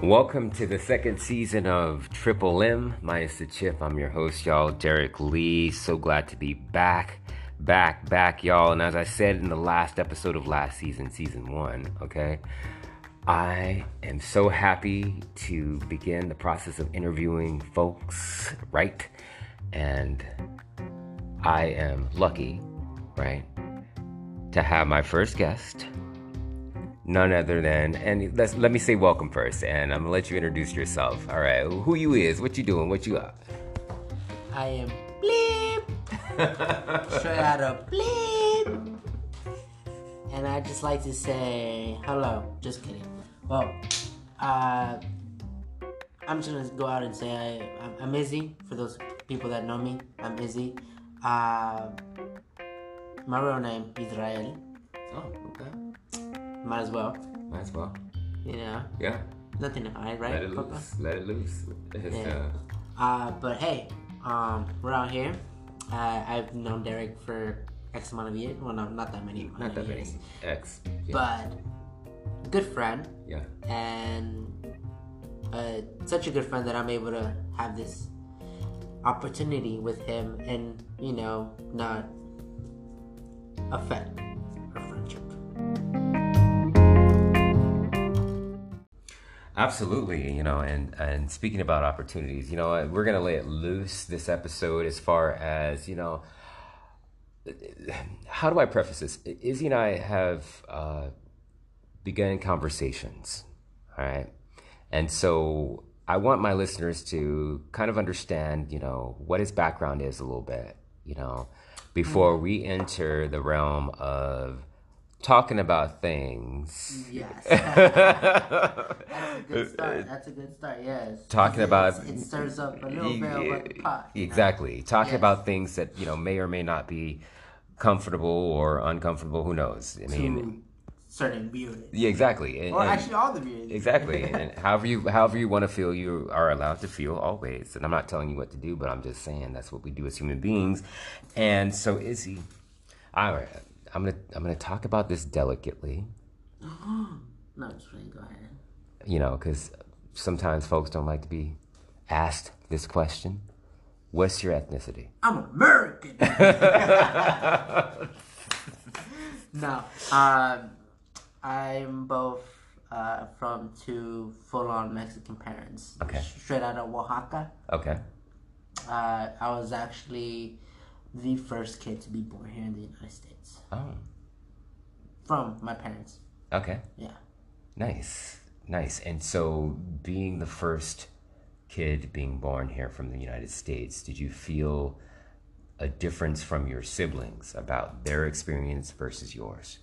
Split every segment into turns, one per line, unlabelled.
Welcome to the second season of Triple M minus the chip. I'm your host, y'all, Derek Lee. So glad to be back, back, back, y'all. And as I said in the last episode of last season, season one, okay, I am so happy to begin the process of interviewing folks, right? And I am lucky, right, to have my first guest none other than and let's let me say welcome first and i'm gonna let you introduce yourself. All right who you is what you doing what you are
i am bleep. Straight out of bleep. And i just like to say hello just kidding. Well uh i'm just gonna go out and say I, I'm, I'm izzy for those people that know me i'm izzy. Uh my real name is israel.
Oh okay
might as well.
Might as well.
You know.
Yeah.
Nothing to hide, right?
Let it loose. Let it loose.
yeah. Uh, uh, but hey, um, we're out here. Uh, I've known Derek for X amount of years. Well, no, not that many.
Not that years. many. X.
Yeah. But good friend.
Yeah.
And uh, such a good friend that I'm able to have this opportunity with him, and you know, not affect
Absolutely, you know, and and speaking about opportunities, you know, we're gonna lay it loose this episode as far as you know. How do I preface this? Izzy and I have uh, begun conversations, all right, and so I want my listeners to kind of understand, you know, what his background is a little bit, you know, before mm-hmm. we enter the realm of talking about things.
Yes. That's a good start. That's a good start. Yes.
Talking about
it stirs up a little bit of the eh, pot.
Exactly. Know? Talking yes. about things that you know may or may not be comfortable or uncomfortable. Who knows?
I mean. certain viewers.
Yeah, exactly.
And, or actually, all the viewers.
Exactly, and however you however you want to feel, you are allowed to feel always. And I'm not telling you what to do, but I'm just saying that's what we do as human beings. And so, Izzy, right I'm gonna I'm gonna talk about this delicately.
no, just kidding. Go ahead.
You know, because sometimes folks don't like to be asked this question. What's your ethnicity?
I'm American. no, um, I'm both uh, from two full-on Mexican parents.
Okay.
Straight out of Oaxaca.
Okay.
Uh, I was actually the first kid to be born here in the United States.
Oh.
From my parents.
Okay.
Yeah.
Nice. Nice. And so, being the first kid being born here from the United States, did you feel a difference from your siblings about their experience versus yours?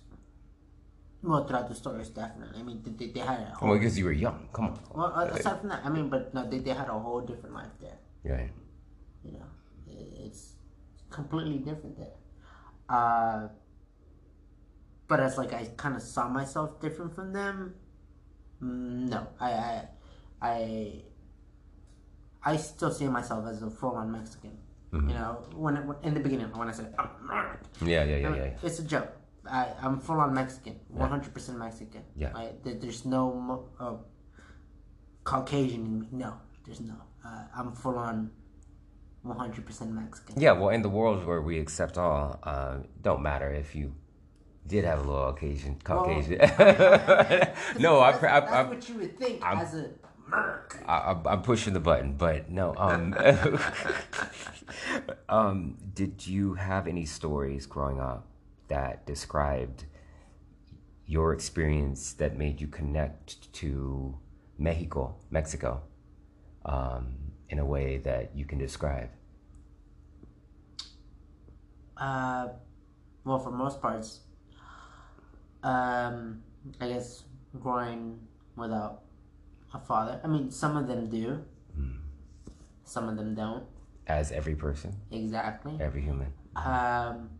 Well, throughout the stories, definitely. I mean, they, they had a
whole... Well, because you were young. Come on.
Well, uh, aside from that, I mean, but no, they, they had a whole different life there.
Yeah.
You know, it's completely different there. Uh, but as like I kind of saw myself different from them. Mm, no, I, I, I, I still see myself as a full-on Mexican. Mm-hmm. You know, when, when, in the beginning when I said I'm
American, yeah, yeah, yeah, I mean, yeah,
it's a joke. I, I'm full-on Mexican, 100 percent Mexican.
Yeah,
I, there's no uh, Caucasian in me. No, there's no. Uh, I'm full-on 100% Mexican.
Yeah, well, in the world where we accept all, uh, don't matter if you did have a little occasion, Caucasian. Well, no,
I, I, that's I, what you would think I'm, as a Merc.
I, am pushing the button, but no. Um, um, did you have any stories growing up that described your experience that made you connect to Mexico, Mexico? Um, in a way that you can describe?
Uh, well, for most parts, um, I guess growing without a father. I mean, some of them do. Mm. Some of them don't.
As every person.
Exactly.
Every human.
Um,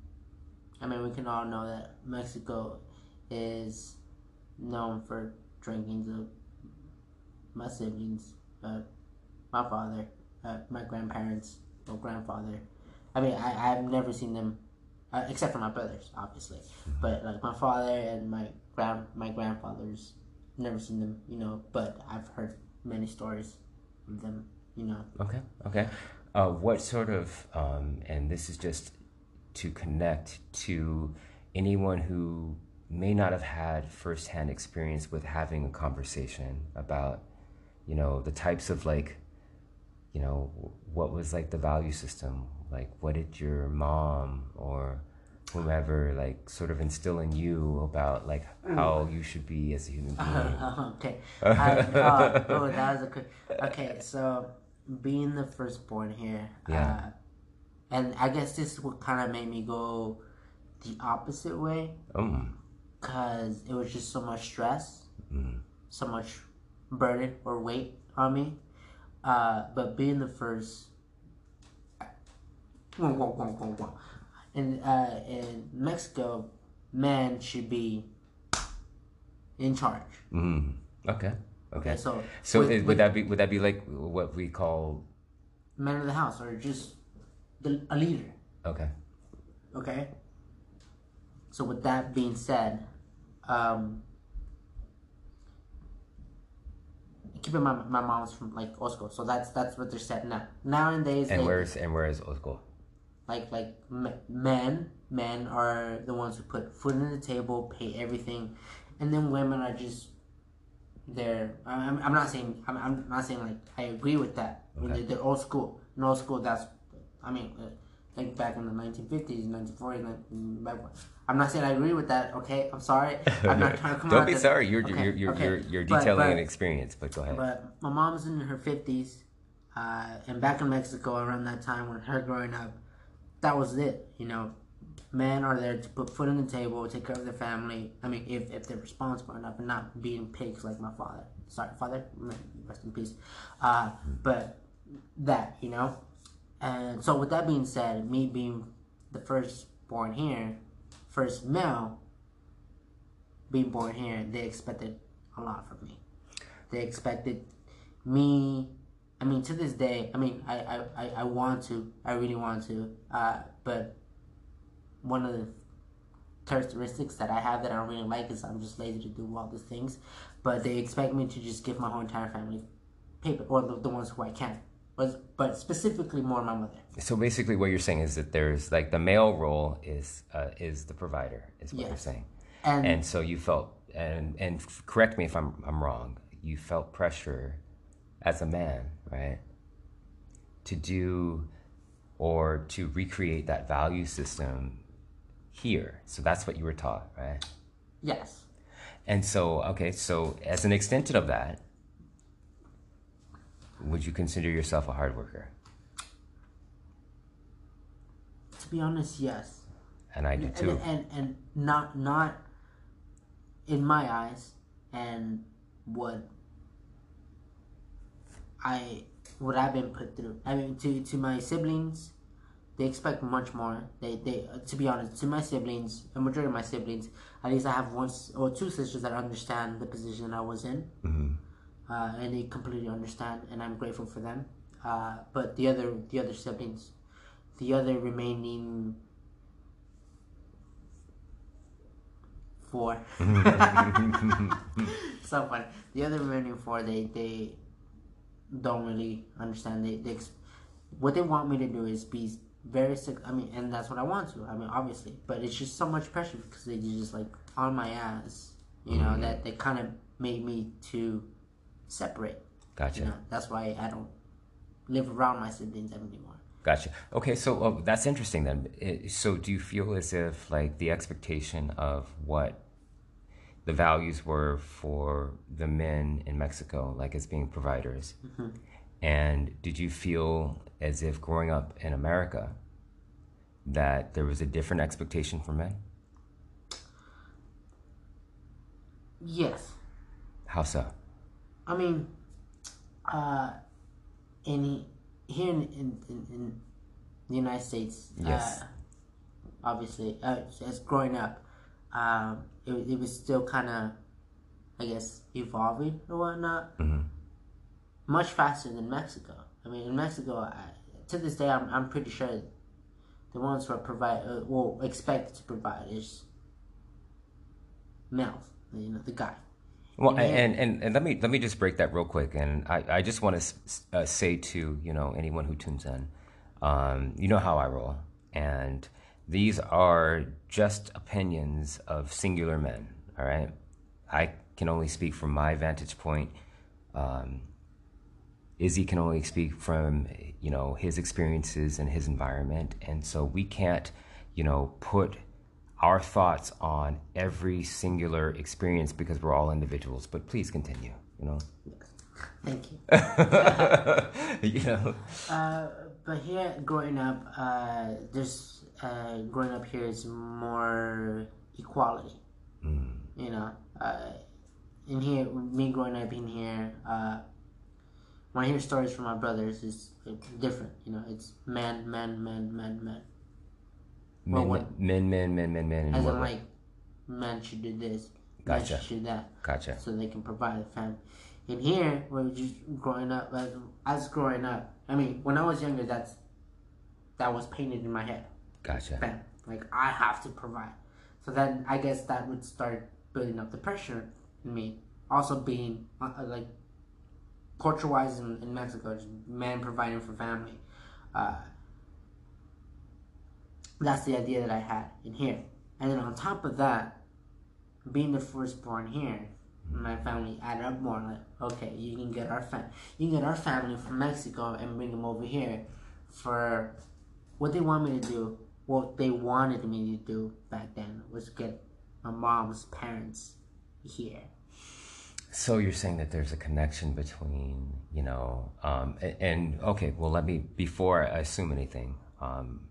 I mean, we can all know that Mexico is known for drinking the my siblings, but my father, uh, my grandparents, or grandfather. I mean, I, I've never seen them, uh, except for my brothers, obviously. But like my father and my grand my grandfathers never seen them, you know, but I've heard many stories of them, you know.
Okay, okay. Uh, what sort of, um, and this is just to connect to anyone who may not have had firsthand experience with having a conversation about, you know, the types of like, you know, what was like the value system? Like, what did your mom or whomever like sort of instill in you about like how you should be as a human being?
Okay. I, uh, oh, that was a. Okay, so being the firstborn here,
Yeah.
uh, and I guess this is what kind of made me go the opposite way,
Um,
cause it was just so much stress,
mm,
so much burden or weight on me. Uh, but being the first, in uh, in Mexico, man should be in charge.
mm, okay, okay.
So
So
with-
it-
with-
would that be would that be like what we call
man of the house or just the, a leader.
okay?
Okay. So with that being said, um, keep in mind my mom's from like Osco, so that's that's what they're set now. Nowadays,
And
they-
where's and where is Osco?
like like men men are the ones who put food on the table, pay everything, and then women are just there. I'm, I'm not saying I'm, I'm not saying like I agree with that. I mean, they're, they're old school. In old school, that's I mean, uh, like back in the 1950s, 1940s. like, back when- I'm not saying I agree with that. Okay, I'm sorry. I'm not trying to come
Don't
out
be sorry. You're
Okay,
you're you're,
okay.
you're you're
But-
detailing
but-
an experience, but go ahead.
but my mom's in her fifties, uh, and back in Mexico around that time when her growing up, that was it. You know, men are there to put food on the table, take care of their family. I mean, if, if they're responsible enough and not being pigs like my father. Sorry, father, rest in peace. Uh, but that you know, and so with that being said, me being the first born here, first male, being born here, they expected a lot from me. They expected me. I mean, to this day, I mean, I, I, I, want to. I really want to. Uh, but one of the characteristics that I have that I don't really like is I'm just lazy to do all these things. But they expect me to just give my whole entire family paper, or the, the ones who I can. But, but specifically more my mother.
so basically, what you're saying is that there's like the male role is uh, is the provider, is what you're saying,
And,
and so you felt and and correct me if I'm I'm wrong. You felt pressure as a man, right, to do or to recreate that value system here. So that's what you were taught, right?
yes.
And so, okay, so as an extension of that, would you consider yourself a hard worker?
To be honest, yes.
And I do
and,
too.
and and not not in my eyes and what I what I've been put through. I mean to to my siblings, they expect much more. They they to be honest, to my siblings, a majority of my siblings, at least I have one or two sisters that understand the position I was in.
Mhm.
Uh, and they completely understand, and I'm grateful for them. Uh, but the other, the other siblings, the other remaining four. so funny. The other remaining four, they they don't really understand. They they what they want me to do is be very sick. I mean, and that's what I want to. I mean, obviously, but it's just so much pressure because they just like on my ass. You know that they kind of made me to separate.
Gotcha.
You know, that's why I don't live around my siblings anymore.
Gotcha. Okay, so uh, that's interesting then. It, so do you feel as if like the expectation of what the values were for the men in Mexico, like as being providers, and did you feel as if growing up in America that there was a different expectation for men?
Yes,
How so?
I mean, uh, in here in in, in, the United States,
Yes.
uh, obviously, uh, as growing up, um, it, it was still kind of, I guess, evolving or whatnot.
Mhm.
Much faster than Mexico. I mean, in Mexico, I, to this day, I'm, I'm pretty sure the ones who are provide, uh, well, expected to provide is males. You know, the guy.
Well, and, and, and let me let me just break that real quick, and I, I just want to uh, say to you know anyone who tunes in, um, you know how I roll, and these are just opinions of singular men. All right, I can only speak from my vantage point. Um, Izzy can only speak from you know his experiences and his environment, and so we can't you know put our thoughts on every singular experience because we're all individuals. But please continue. You know.
Thank you.
you know.
Uh, but here, growing up, uh, there's uh, growing up here is more equality.
Mm.
You know, uh, in here, me growing up in here, uh, when I hear stories from my brothers, it's, it's different. You know, it's man, man, man, man, man.
Men,
what-
men, men, men, men, men.
As in,
way?
like, men should do this,
Gotcha.
men should do that,
Gotcha.
so they can provide a family. In here, we're just growing up. As, as growing up, I mean, when I was younger, that's that was painted in my head.
Gotcha.
Bam. Like I have to provide. So then I guess that would start building up the pressure in me. Also being uh, uh, like culture wise in, in Mexico, just man providing for family. Uh, that's the idea that I had in here. And then on top of that, being the firstborn here, my family added up more. Like, okay, you can get our fam, you can get our family from Mexico and bring them over here for what they want me to do. What they wanted me to do back then was get my mom's parents here.
So you're saying that there's a connection between, you know, um, and, and okay, well, let me before I assume anything. Um,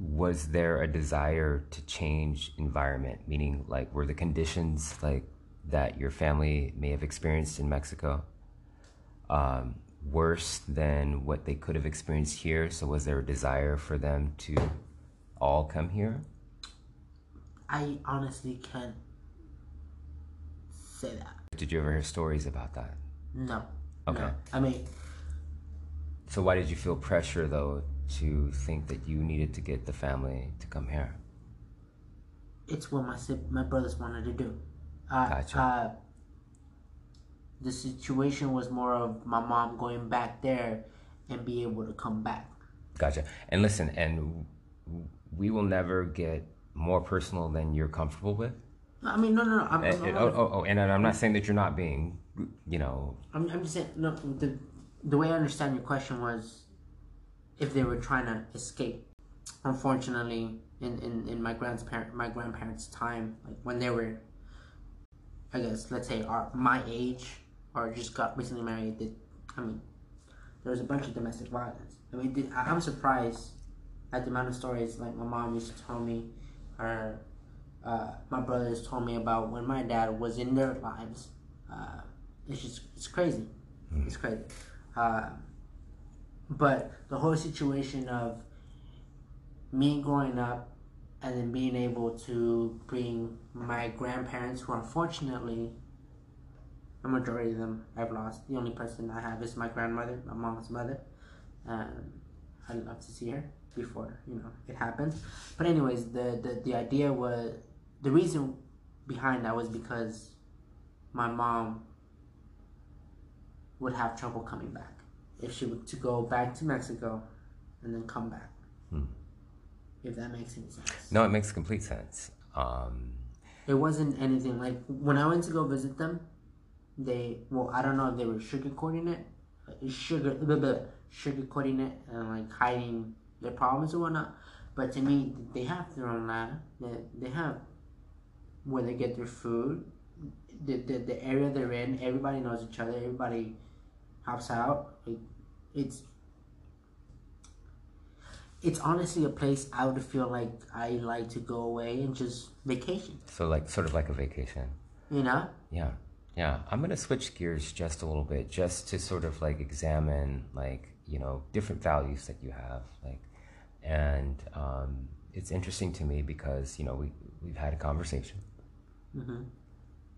was there a desire to change environment? Meaning, like, were the conditions like that your family may have experienced in Mexico um, worse than what they could have experienced here? So, was there a desire for them to all come here?
I honestly can't say that.
Did you ever hear stories about that?
No.
Okay.
No. I mean,
So why did you feel pressure though to think that you needed to get the family to come here?
it's what my my brothers wanted to do. Uh,
Gotcha.
Uh, the situation was more of my mom going back there and be able to come back.
Gotcha. And listen, and we will never get more personal than you're comfortable with.
I mean, no, no, no. I'm,
And,
I'm,
oh, oh, oh, and I'm not saying that you're not being, you know,
I'm, I'm just saying. No, the the way I understand your question was, if they were trying to escape. Unfortunately, in, in, in my grandparent my grandparents' time, like when they were, I guess let's say our my age or just got recently married, that I mean, there was a bunch of domestic violence. I mean, I'm surprised at the amount of stories like my mom used to tell me, or uh, my brothers told me about when my dad was in their lives. Uh, it's just it's crazy. It's crazy. Uh, but the whole situation of me growing up and then being able to bring my grandparents, who unfortunately, a majority of them I've lost. The only person I have is my grandmother, my mom's mother. Um, I'd love to see her before you know it happened. But anyways, the the, the idea was the reason behind that was because my mom would have trouble coming back if she were to go back to Mexico and then come back.
Hmm.
If that makes any sense.
no, it makes complete sense. Um,
It wasn't anything like when I went to go visit them. They well, I don't know if they were sugarcoating it, sugar blah, blah, sugarcoating it and like hiding their problems or whatnot. But to me, they have their own life. They, they have where they get their food. The, the the area they're in, everybody knows each other. Everybody helps out. Like, it's it's honestly a place I would feel like I like to go away and just vacation.
so like sort of like a vacation.
You know?
Yeah. Yeah. I'm going to switch gears just a little bit just to sort of like examine like, you know, different values that you have. Like, and um, it's interesting to me because, you know, we, we've had a conversation
hmm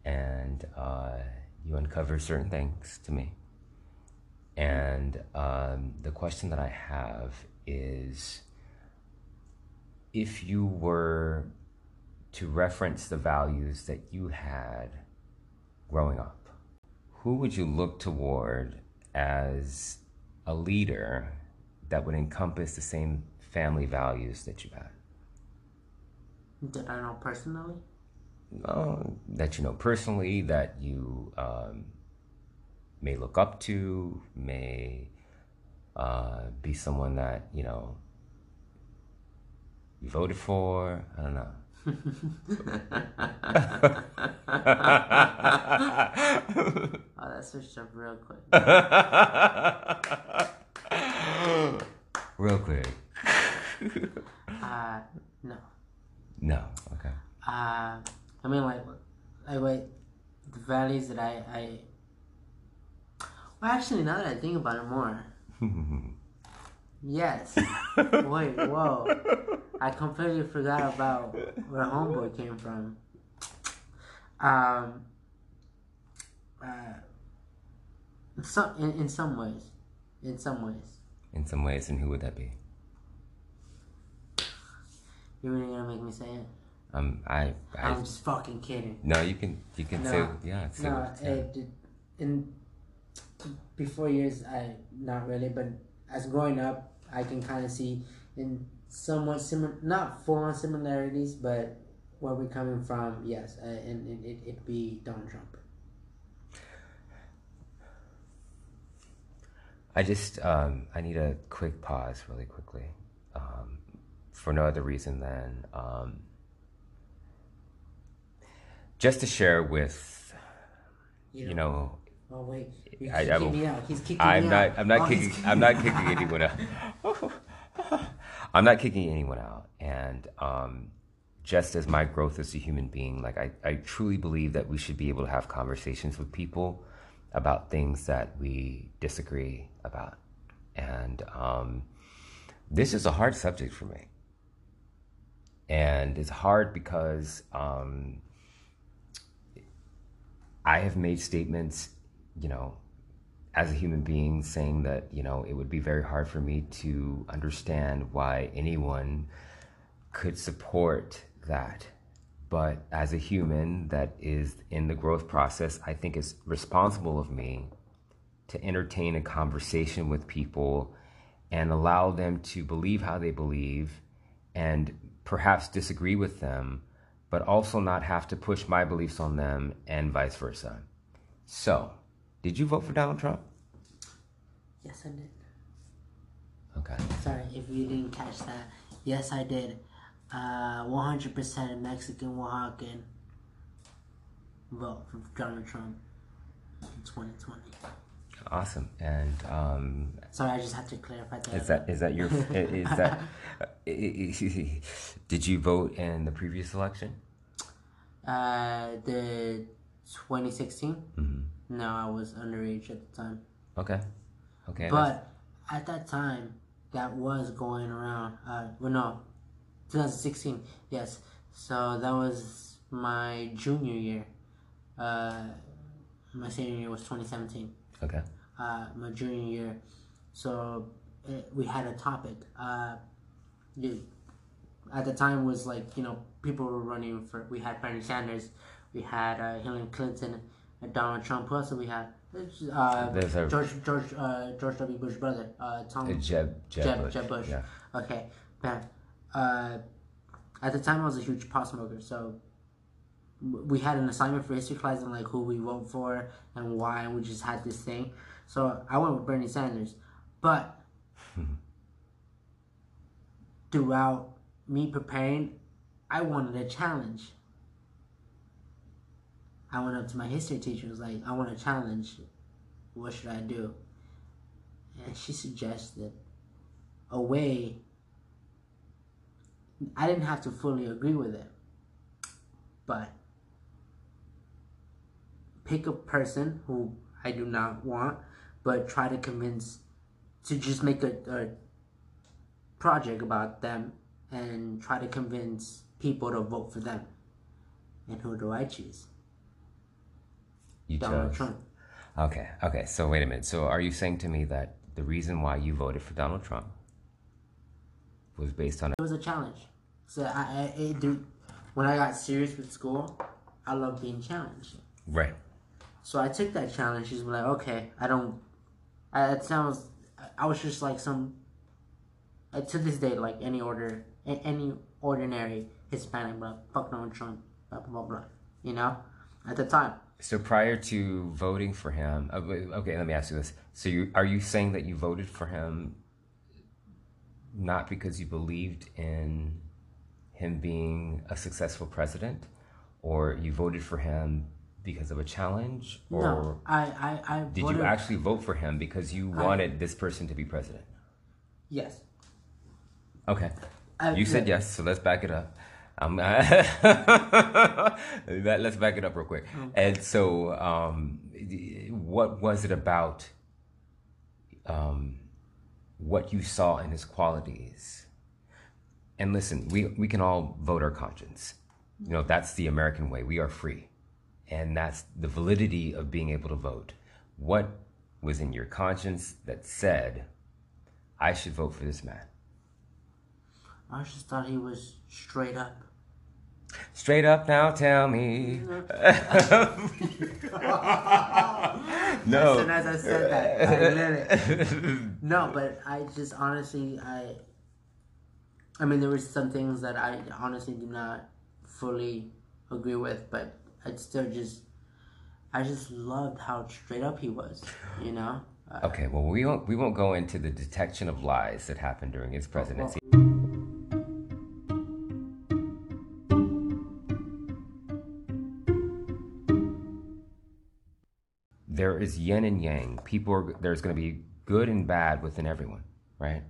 and uh, you uncover certain things to me. And um, the question that I have is if you were to reference the values that you had growing up, who would you look toward as a leader that would encompass the same family values that you had?
That I know personally?
No, that you know personally, that you um, may look up to, may uh, be someone that, you know, you voted for. I don't know.
oh, that switched up real quick.
real quick.
uh, no.
No. Okay.
Uh, I mean, like, like, wait, the values that I, I. Well, actually, now that I think about it more, yes. wait, whoa! I completely forgot about where homeboy came from. Um. Uh, some in, in some ways, in some ways.
In some ways, and who would that be?
You're really gonna make me say it?
Um, I, I
am just fucking kidding.
No, you can you can
no,
say yeah. Say
no,
yeah.
it, in before years, I not really, but as growing up, I can kind of see in somewhat similar, not full on similarities, but where we're coming from, yes, uh, and, and it it be Donald Trump.
I just um, I need a quick pause, really quickly, um, for no other reason than um, just to share with you, you know.
Oh wait,
I, I,
me out. He's kicking
I'm
me
not.
out.
I'm not
oh,
kicking. I'm not kicking anyone out. I'm not kicking anyone out, and um, just as my growth as a human being, like I, I truly believe that we should be able to have conversations with people about things that we disagree about, and um, this is a hard subject for me, and it's hard because. Um, I have made statements, you know, as a human being, saying that, you know, it would be very hard for me to understand why anyone could support that. But as a human that is in the growth process, I think it's responsible of me to entertain a conversation with people and allow them to believe how they believe and perhaps disagree with them but also not have to push my beliefs on them and vice versa. So, did you vote for Donald Trump?
Yes, I did.
Okay.
Sorry if you didn't catch that. Yes, I did. Uh, 100% Mexican Oaxacan vote for Donald Trump in 2020.
Awesome. And um,
sorry, I just have to clarify that.
Is that is that your is that did you vote in the previous election?
Uh, the 2016.
Mm-hmm.
No, I was underage at the time.
Okay. Okay.
But at that time, that was going around. Uh, well, no, 2016. Yes. So that was my junior year. Uh, my senior year was 2017.
Okay.
Uh, my junior year, so it, we had a topic. Uh, at the time was like you know people were running for. We had Bernie Sanders, we had uh, Hillary Clinton, Donald Trump. Who else did we have? Uh, a, George George uh, George W. Bush brother, uh, Tom
Jeb Jeb,
Jeb
Bush.
Jeb Bush.
Yeah.
Okay, man. Uh, at the time, I was a huge pot smoker, so we had an assignment for history class and like who we vote for and why, and we just had this thing. So I went with Bernie Sanders, but throughout me preparing, I wanted a challenge. I went up to my history teacher and was like, I want a challenge. What should I do? And she suggested a way. I didn't have to fully agree with it, but pick a person who I do not want, but try to convince to just make a, a project about them and try to convince people to vote for them. And who do I choose?
You
Donald
chose.
Trump.
Okay, okay. So wait a minute. So are you saying to me that the reason why you voted for Donald Trump was based on
it was a challenge. So I, I it, dude, when I got serious with school, I love being challenged.
Right.
So I took that challenge. She's like, okay, I don't. I, it sounds. I was just like some. Uh, to this day, like any order, any ordinary Hispanic, but fuck Donald Trump, blah blah blah blah. You know, at the time.
So prior to voting for him, uh, okay, let me ask you this: So you are you saying that you voted for him not because you believed in him being a successful president, or you voted for him because of a challenge, or
no, I, I, I
did you actually vote for him because you wanted I, this person to be president?
Yes.
Okay. I, you said yes, so let's back it up. Um, let's back it up real quick. Okay. And so, um, what was it about um, what you saw in his qualities? And listen, we, we can all vote our conscience. You know, that's the American way. We are free. And that's the validity of being able to vote. What was in your conscience that said, I should vote for this man?
I just thought he was straight up.
Straight up now, tell me. no.
As soon as I said that, I it. No, but I just honestly, I. I mean, there were some things that I honestly do not fully agree with, but I still just, I just loved how straight up he was. You know.
Uh, okay, well, we won't we won't go into the detection of lies that happened during his presidency.
Well, well,
there is yin and yang. People are there's going to be good and bad within everyone, right?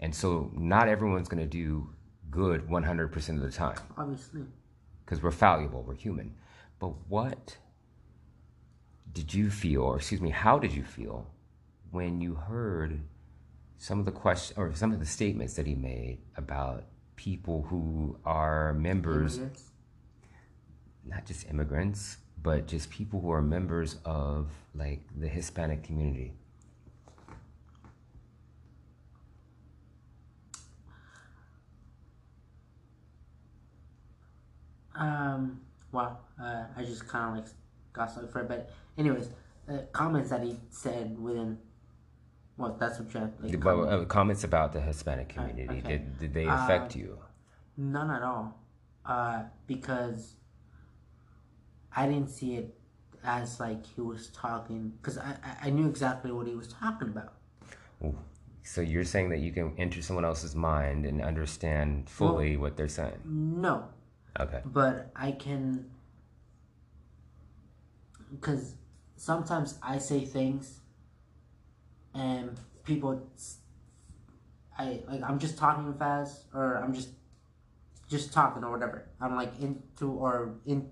And so not everyone's going to do good 100% of the time.
Obviously.
Because we're fallible, we're human. But what did you feel, or excuse me, how did you feel when you heard some of the questions or some of the statements that he made about people who are members, immigrants. not just immigrants, but just people who are members of like the Hispanic community.
Um. Well, uh, I just kind of like got stuck for it, but anyways, uh, comments that he said within. Well, that's what you have,
like, comment. uh, comments about the Hispanic community. Okay. Did did they affect uh, you?
None at all, uh, because I didn't see it as like he was talking because I, I knew exactly what he was talking about.
So you're saying that you can enter someone else's mind and understand fully well, what they're saying?
No.
Okay.
But I can because sometimes I say things and people I like I'm just talking fast or I'm just just talking or whatever. I'm like into or in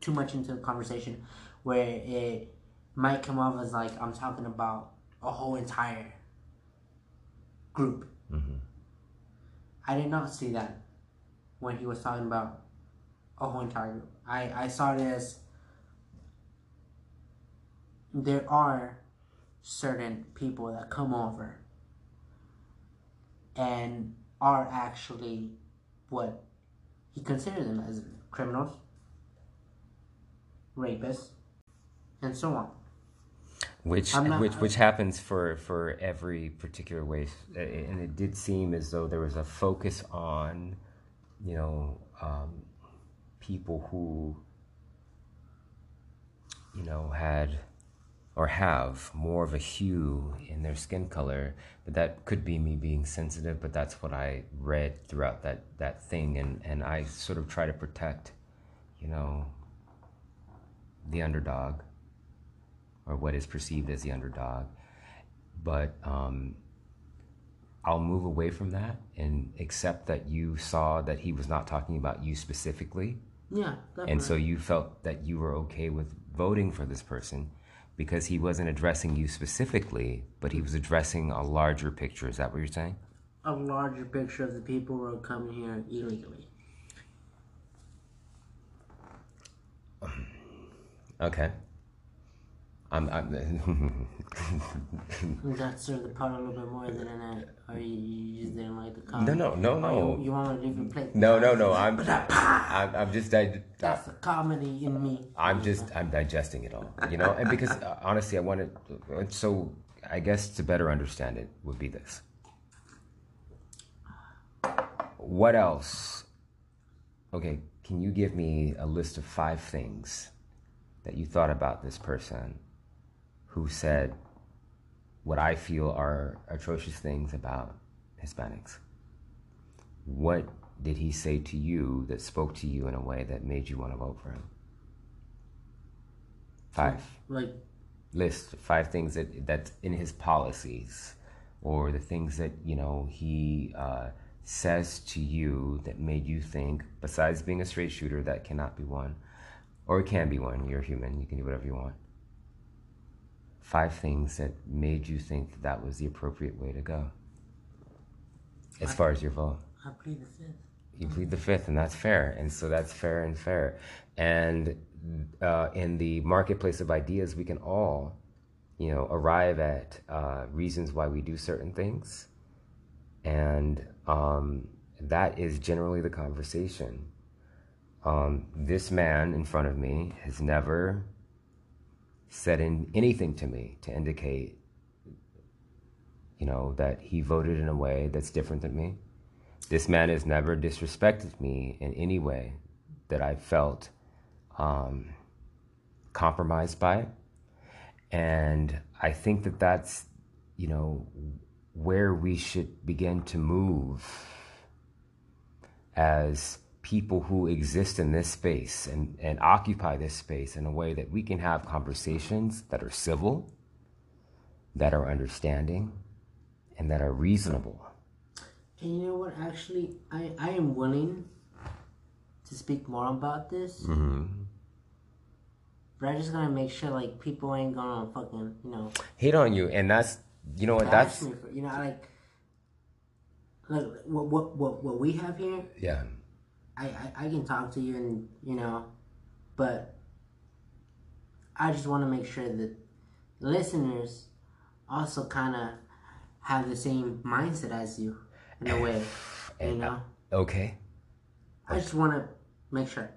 too much into the conversation where it might come off as like I'm talking about a whole entire group. Mm-hmm. I did not see that when he was talking about a whole entire group. I, I saw it as there are certain people that come over and are actually what he considers them as criminals rapists, and so on.
Which not, which which happens for for every particular way, and it did seem as though there was a focus on, you know, um, people who, you know, had or have more of a hue in their skin color but that could be me being sensitive but that's what i read throughout that that thing and and i sort of try to protect you know the underdog or what is perceived as the underdog. But um, I'll move away from that and accept that you saw that he was not talking about you specifically.
Yeah, definitely.
And so you felt that you were okay with voting for this person because he wasn't addressing you specifically, but he was addressing a larger picture. Is that what you're saying?
A larger picture of the people who are coming here illegally.
Okay. I'm. I'm
to the pot a little bit more than that. Or you, you just didn't like the
no, no, no, no.
You, you want to leave your plate?
No, no, no. I'm. I'm, I'm just. I,
That's the comedy in me.
I'm just. I'm digesting it all. You know, and because uh, honestly, I wanted. So I guess to better understand it would be this. What else? Okay, can you give me a list of five things that you thought about this person who said what I feel are atrocious things about Hispanics? What did he say to you that spoke to you in a way that made you want to vote for him? Five.
Right.
List five things that that's in his policies, or the things that you know he uh, says to you that made you think. Besides being a straight shooter, that cannot be one, or it can be one. You're human. You can do whatever you want. Five things that made you think that, that was the appropriate way to go. As far as your vote
I plead the fifth.
you plead the fifth, and that's fair. And so that's fair and fair. And uh, in the marketplace of ideas, we can all, you know, arrive at uh, reasons why we do certain things, and um, that is generally the conversation. Um, this man in front of me has never said in anything to me to indicate, you know, that he voted in a way that's different than me. This man has never disrespected me in any way that I felt um, compromised by. And I think that that's, you know, where we should begin to move as people who exist in this space and, and occupy this space in a way that we can have conversations that are civil, that are understanding, and that are reasonable.
And you know what? Actually, I, I am willing to speak more about this.
Mm-hmm.
But I just gotta make sure like people ain't gonna fucking you know
Hate on you, and that's you know what that's
for you know like like what what what what we have here.
yeah.
I, I I can talk to you and you know, but I just want to make sure that listeners also kind of have the same mindset as you in a way. You
And,
know,
Okay,
I just want to make sure.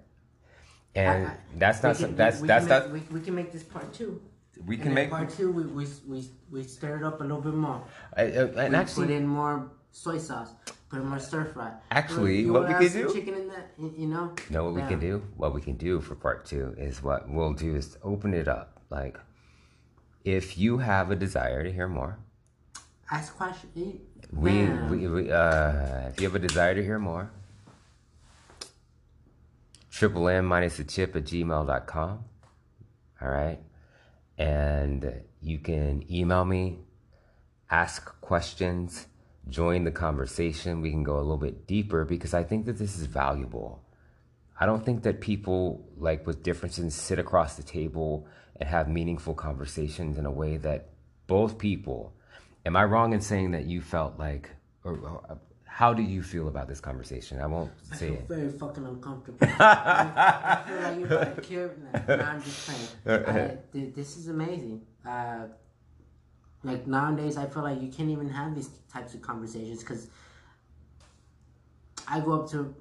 and
I- I-
that's not
can-
some, that's
we
that's
make, we, we can make this part two.
we can
in
make
part two. We we we we stir it up a little bit more.
uh, uh, and
we put
actually
in more soy sauce. Put in more stir fry.
Actually,
You
what we
some
do-
Chicken in that, you know.
know what we can do. What we can do for part two is what we'll do is open it up. Like, if you have a desire to hear more,
Ask questions.
we, we, we uh, if you have a desire to hear more, triple M minus a chip at gmail.com. All right. And you can email me, ask questions, join the conversation. We can go a little bit deeper because I think that this is valuable. I don't think that people like with differences sit across the table and have meaningful conversations in a way that both people. Am I wrong in saying that you felt like, or, or how do you feel about this conversation? I won't
I
say
feel
it.
very fucking uncomfortable. I feel like you're about to kill me. Nah, I'm just playing. I, th- this is amazing. Uh, like nowadays, I feel like you can't even have these types of conversations because I go up to.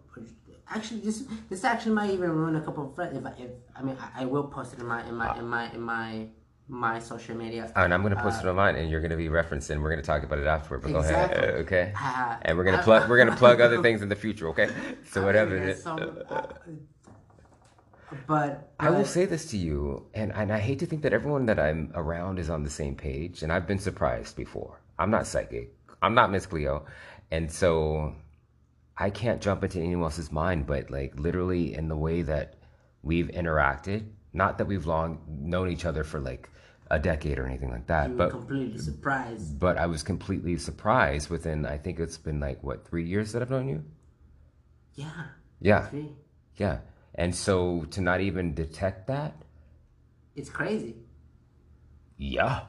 Actually, this this actually might even ruin a couple of friends. If I, if I mean, I, I will post it in my in my in my in my my social media.
And I'm going to post it on mine, and you're going to be referencing. we're going to talk about it afterward. But go ahead, uh, okay?
Uh,
And we're going to
I-
plug. We're to plug other things in the future, okay? So
I
whatever.
mean,
it
there's
is.
some, uh, but
I will say this to you, and, and I hate to think that everyone that I'm around is on the same page, and I've been surprised before. I'm not psychic. I'm not Miss Cleo, and so I can't jump into anyone else's mind, but like literally in the way that we've interacted. Not that we've long known each other for like a decade or anything like that,
you were
but
completely surprised.
but I was completely surprised within. I think it's been like what three years that I've known you.
Yeah.
Yeah,
See?
yeah, and so to not even detect that,
It's crazy.
yeah.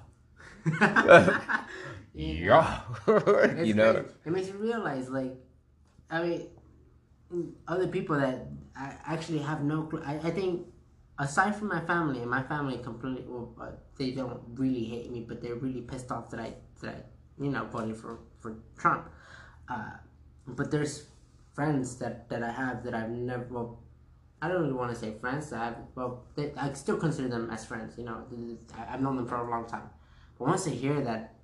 You
Yeah. You know,
crazy. It makes you realize, like, I mean, other people that I actually have no clue. I, I think aside from my family, and my family completely, well, uh, they don't really hate me, but they're really pissed off that I, that I, you know, voted for for Trump. Uh, but there's friends that that I have that I've never. Well, I don't really want to say friends. I well, they, I still consider them as friends. You know, I've known them for a long time. But once I hear that,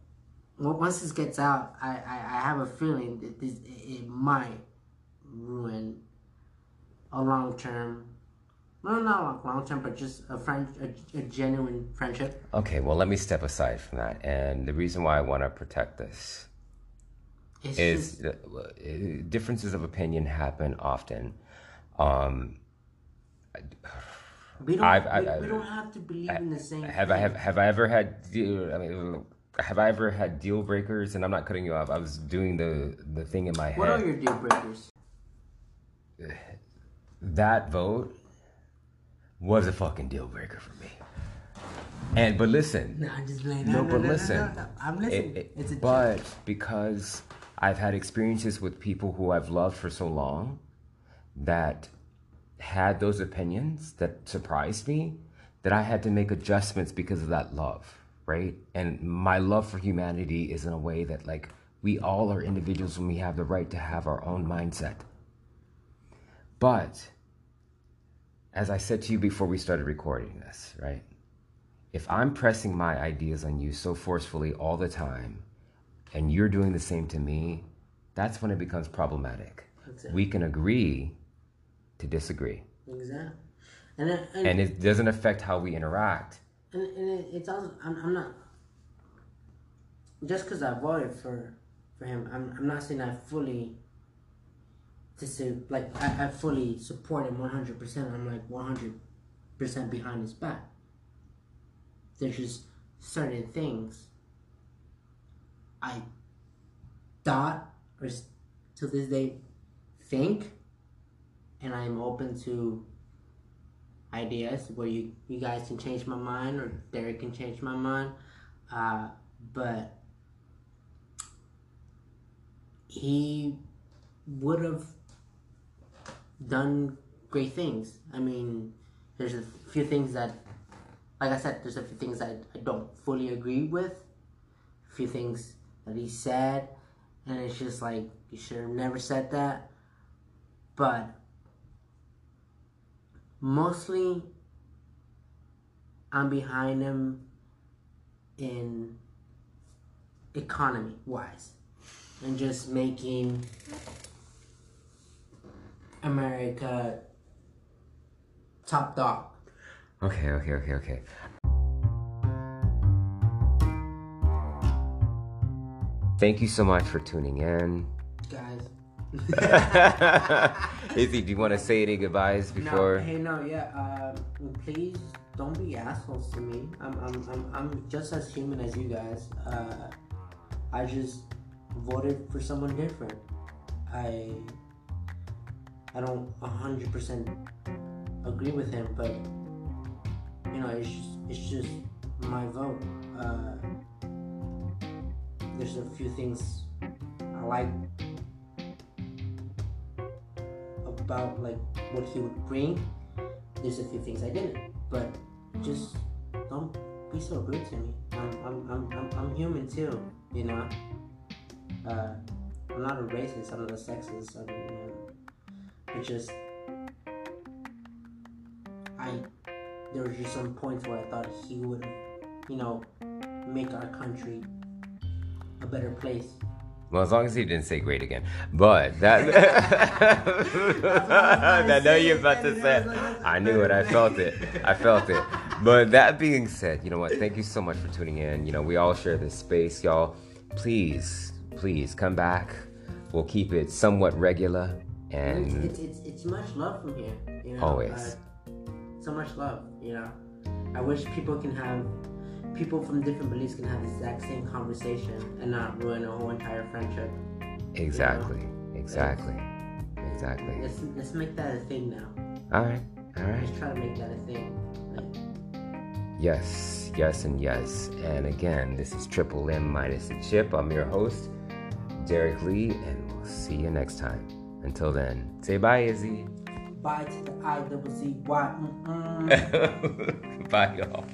once this gets out, I, I, I have a feeling that this it might ruin a long term no, not long term, but just a friend, a, a, genuine friendship.
Okay, well, let me step aside from that. And the reason why I want to protect this it's is just, uh, differences of opinion happen often. Um,
we don't. I've, we, I've, we, don't have to believe I, in the same.
Have thing. I have Have I ever had? I mean, have I ever had deal breakers? And I'm not cutting you off. I was doing the the thing in my
what
head.
What are your deal breakers?
That vote was a fucking deal breaker for me. And but listen,
no, I'm just playing. No,
no, but no, listen, no,
no, I'm listening. It, it,
it's a but joke. because I've had experiences with people who I've loved for so long that had those opinions that surprised me that I had to make adjustments because of that love, right? And my love for humanity is in a way that like we all are individuals and we have the right to have our own mindset. But as I said to you before we started recording this, right? If I'm pressing my ideas on you so forcefully all the time, and you're doing the same to me, that's when it becomes problematic. Exactly. We can agree to disagree.
Exactly. And
it, and, and it doesn't affect how we interact.
And, and it, it's also, I'm, I'm not, just because I voted for, for him, I'm, I'm not saying I fully to say like I, I fully support him one hundred percent. I'm like one hundred percent behind his back. There's just certain things I thought or to this day think, and I'm open to ideas where you you guys can change my mind or Derek can change my mind, uh, but he would have done great things. I mean, there's a few things that, like I said, there's a few things that I don't fully agree with. A few things that he said, and it's just like you should have never said that. But mostly, I'm behind him in economy wise and just making America top dog.
Okay, okay, okay, okay. Thank you so much for tuning in.
Guys.
Izzy, do you want to say any goodbyes before?
No, hey, no, yeah. Um, please don't be assholes to me. I'm, I'm, I'm, I'm just as human as you guys. Uh, I just voted for someone different. I I don't hundred percent agree with him, but you know, it's just, it's just my vote. Uh, there's a few things I like about like what he would bring. There's a few things I didn't, but just don't be so rude to me. I'm I'm I'm I'm, I'm human too, you know. Uh, I'm not a racist. I'm not a sexist. I'm, you know, it just I there was just some points where I thought he would, you know, make our country a better place.
Well, as long as he didn't say great again. But that I know you're about to say I knew it, I felt it. I felt it. But that being said, you know what? Thank you so much for tuning in. You know, we all share this space, y'all. Please, please come back. We'll keep it somewhat regular and
it's, it's, it's, much love from here. You know,
always uh,
so much love. You know, I wish people can have people from different beliefs can have the exact same conversation and not ruin a whole entire friendship.
Exactly. You know? Exactly. exactly.
Let's let's make that a thing now.
All right. All right.
Let's try to make that a thing.
Like, yes, yes, and yes. And again, this is Triple M minus the chip. I'm your host, Derek Lee, and we'll see you next time. Until then, say bye, Izzy.
Bye to the I double Z Y.
Bye, y'all.